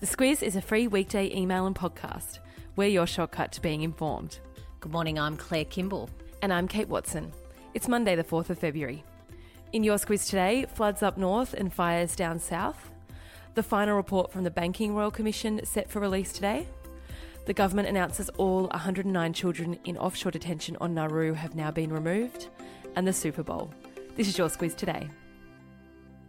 The Squiz is a free weekday email and podcast. We're your shortcut to being informed. Good morning, I'm Claire Kimball. And I'm Kate Watson. It's Monday, the 4th of February. In your Squiz today, floods up north and fires down south. The final report from the Banking Royal Commission set for release today. The government announces all 109 children in offshore detention on Nauru have now been removed. And the Super Bowl. This is your Squiz today.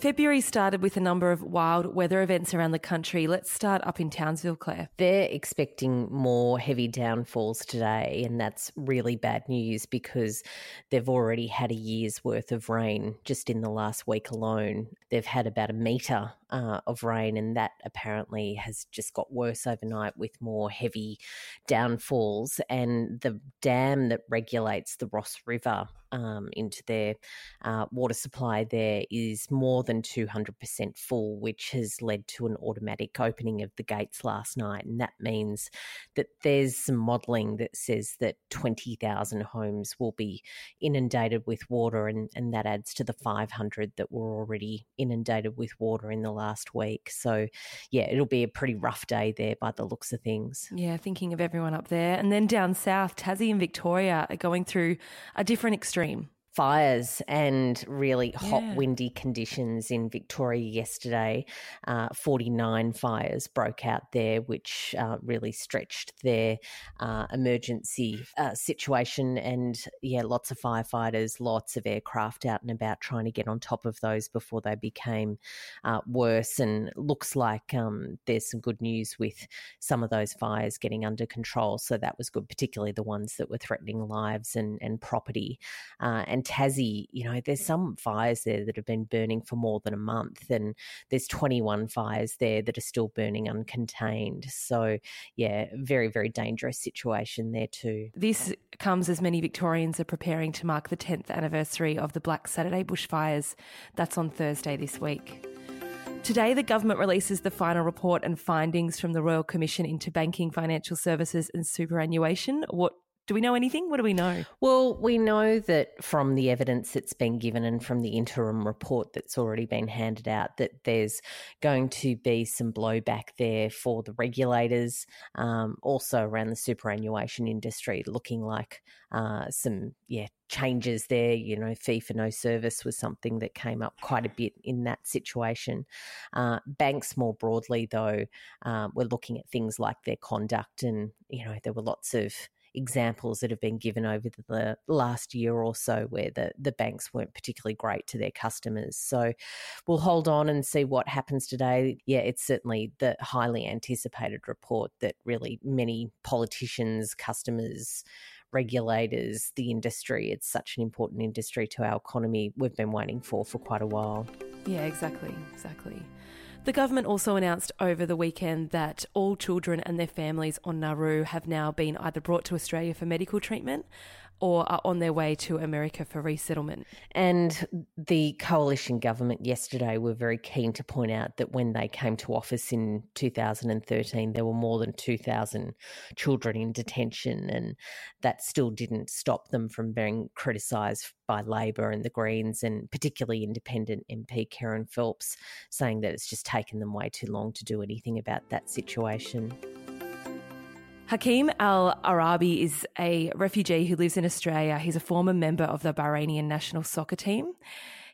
February started with a number of wild weather events around the country. Let's start up in Townsville, Claire. They're expecting more heavy downfalls today, and that's really bad news because they've already had a year's worth of rain just in the last week alone. They've had about a metre uh, of rain, and that apparently has just got worse overnight with more heavy downfalls. And the dam that regulates the Ross River um, into their uh, water supply there is more than 200% full, which has led to an automatic opening of the gates last night. And that means that there's some modelling that says that 20,000 homes will be inundated with water, and, and that adds to the 500 that were already inundated with water in the last week. So, yeah, it'll be a pretty rough day there by the looks of things. Yeah, thinking of everyone up there. And then down south, Tassie and Victoria are going through a different extreme fires and really hot, yeah. windy conditions in Victoria yesterday. Uh, 49 fires broke out there, which uh, really stretched their uh, emergency uh, situation. And yeah, lots of firefighters, lots of aircraft out and about trying to get on top of those before they became uh, worse. And looks like um, there's some good news with some of those fires getting under control. So that was good, particularly the ones that were threatening lives and, and property. Uh, and and Tassie, you know, there's some fires there that have been burning for more than a month, and there's 21 fires there that are still burning uncontained. So, yeah, very, very dangerous situation there too. This comes as many Victorians are preparing to mark the 10th anniversary of the Black Saturday bushfires. That's on Thursday this week. Today, the government releases the final report and findings from the Royal Commission into Banking, Financial Services and Superannuation. What do we know anything? What do we know? Well, we know that from the evidence that's been given and from the interim report that's already been handed out, that there's going to be some blowback there for the regulators, um, also around the superannuation industry, looking like uh, some, yeah, changes there. You know, fee for no service was something that came up quite a bit in that situation. Uh, banks more broadly, though, uh, we're looking at things like their conduct, and you know, there were lots of examples that have been given over the last year or so where the, the banks weren't particularly great to their customers. So we'll hold on and see what happens today. Yeah, it's certainly the highly anticipated report that really many politicians, customers, regulators, the industry, it's such an important industry to our economy, we've been waiting for for quite a while. Yeah, exactly, exactly. The government also announced over the weekend that all children and their families on Nauru have now been either brought to Australia for medical treatment or are on their way to America for resettlement. And the coalition government yesterday were very keen to point out that when they came to office in 2013, there were more than 2,000 children in detention, and that still didn't stop them from being criticised by Labor and the Greens, and particularly independent MP Kerryn Phelps, saying that it's just taken them way too long to do anything about that situation. Hakeem Al Araibi is a refugee who lives in Australia. He's a former member of the Bahrainian national soccer team.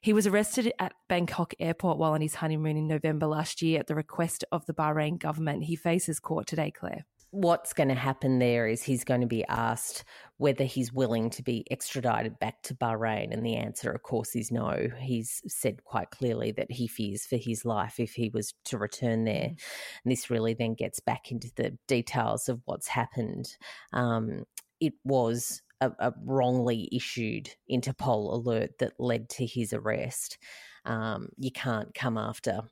He was arrested at Bangkok airport while on his honeymoon in November last year at the request of the Bahrain government. He faces court today, Claire what's going to happen there is he's going to be asked whether he's willing to be extradited back to Bahrain. And the answer, of course, is no. He's said quite clearly that he fears for his life if he was to return there. Mm. And this really then gets back into the details of what's happened. Um, it was a, a, wrongly issued Interpol alert that led to his arrest. Um, you can't come after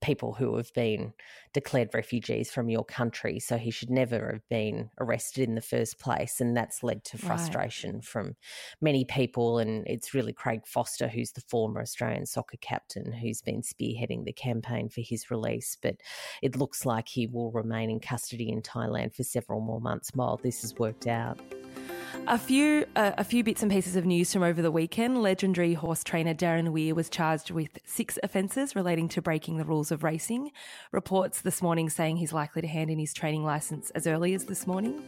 people who have been declared refugees from your country. So he should never have been arrested in the first place. And that's led to frustration right. from many people. And it's really Craig Foster, who's the former Australian soccer captain, who's been spearheading the campaign for his release. But it looks like he will remain in custody in Thailand for several more months while this is worked out. A few, uh, a few bits and pieces of news from over the weekend. Legendary horse trainer Darren Weir was charged with six offences relating to breaking the rules of racing. Reports this morning saying he's likely to hand in his training licence as early as this morning.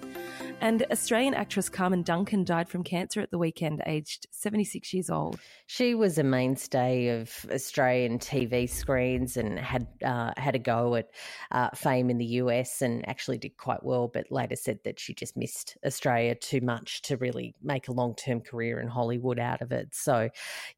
And Australian actress Carmen Duncan died from cancer at the weekend, aged 76 years old. She was a mainstay of Australian TV screens and had uh, had a go at uh, fame in the US and actually did quite well, but later said that she just missed Australia too much to really make a long term career in Hollywood out of it. So,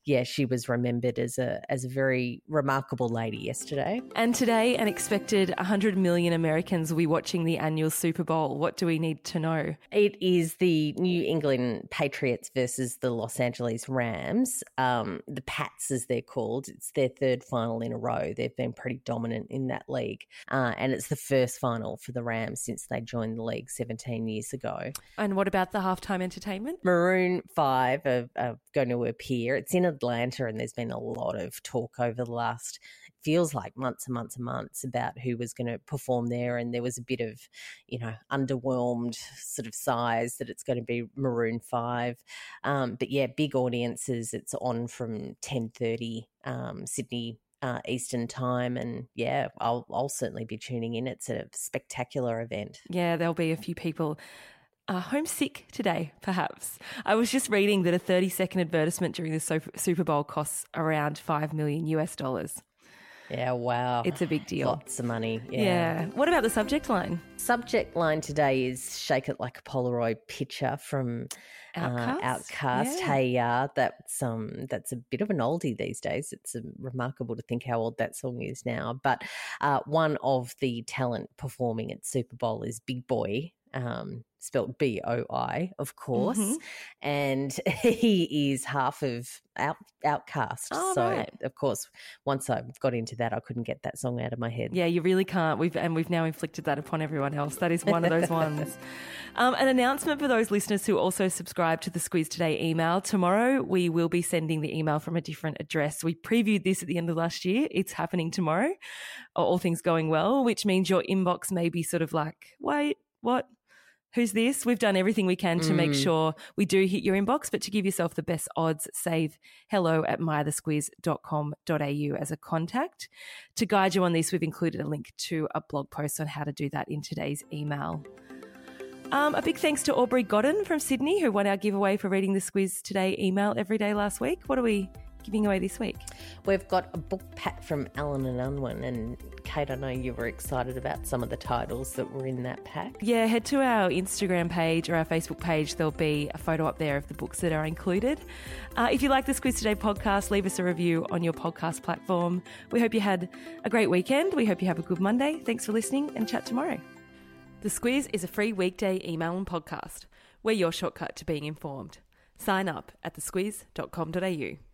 yeah, she was remembered as a as a very remarkable lady yesterday. And today, an expected 100 million Americans will be watching the annual Super Bowl. What do we need to know? It is the New England Patriots versus the Los Angeles Rams. Um, the Pats, as they're called, it's their third final in a row. They've been pretty dominant in that league, uh, and it's the first final for the Rams since they joined the league 17 years ago. And what about the halftime entertainment? Maroon 5 are, are going to appear. It's in Atlanta, and there's been a lot of talk over the last feels like months and months and months about who was going to perform there and there was a bit of you know underwhelmed sort of size that it's going to be maroon 5 um, but yeah big audiences it's on from 10.30 um, sydney uh, Eastern time, and yeah, I'll I'll certainly be tuning in. It's a spectacular event. Yeah, there'll be a few people uh, homesick today, perhaps. I was just reading that a 30 second advertisement during the Super Bowl costs around 5 million US dollars. Yeah, wow. It's a big deal. Lots of money. Yeah. yeah. What about the subject line? Subject line today is Shake It Like a Polaroid picture from OutKast. Uh, OutKast. Yeah. Hey Ya. That's um that's a bit of an oldie these days. It's um, remarkable to think how old that song is now. But uh, one of the talent performing at Super Bowl is Big Boi. Um, spelled B O I, of course, mm-hmm. and he is half of Out OutKast. Oh, so, right. of course, once I got into that, I couldn't get that song out of my head. Yeah, you really can't. We've and we've now inflicted that upon everyone else. That is one of those ones. Um, an announcement for those listeners who also subscribe to the Squiz Today email. Tomorrow, we will be sending the email from a different address. We previewed this at the end of last year. It's happening tomorrow, all things going well, which means your inbox may be sort of like, wait, what? Who's this? We've done everything we can to mm. make sure we do hit your inbox, but to give yourself the best odds, save hello at mythesquiz.com.au as a contact. To guide you on this, we've included a link to a blog post on how to do that in today's email. Um, a big thanks to Aubrey Godden from Sydney, who won our giveaway for reading the Squiz Today email every day last week. What are we giving away this week? We've got a book pack from Allen and Unwin, and Kate, I know you were excited about some of the titles that were in that pack. Yeah, head to our Instagram page or our Facebook page. There'll be a photo up there of the books that are included. Uh, if you like the Squiz Today podcast, leave us a review on your podcast platform. We hope you had a great weekend. We hope you have a good Monday. Thanks for listening and chat tomorrow. The Squiz is a free weekday email and podcast. We're your shortcut to being informed. Sign up at thesquiz.com.au.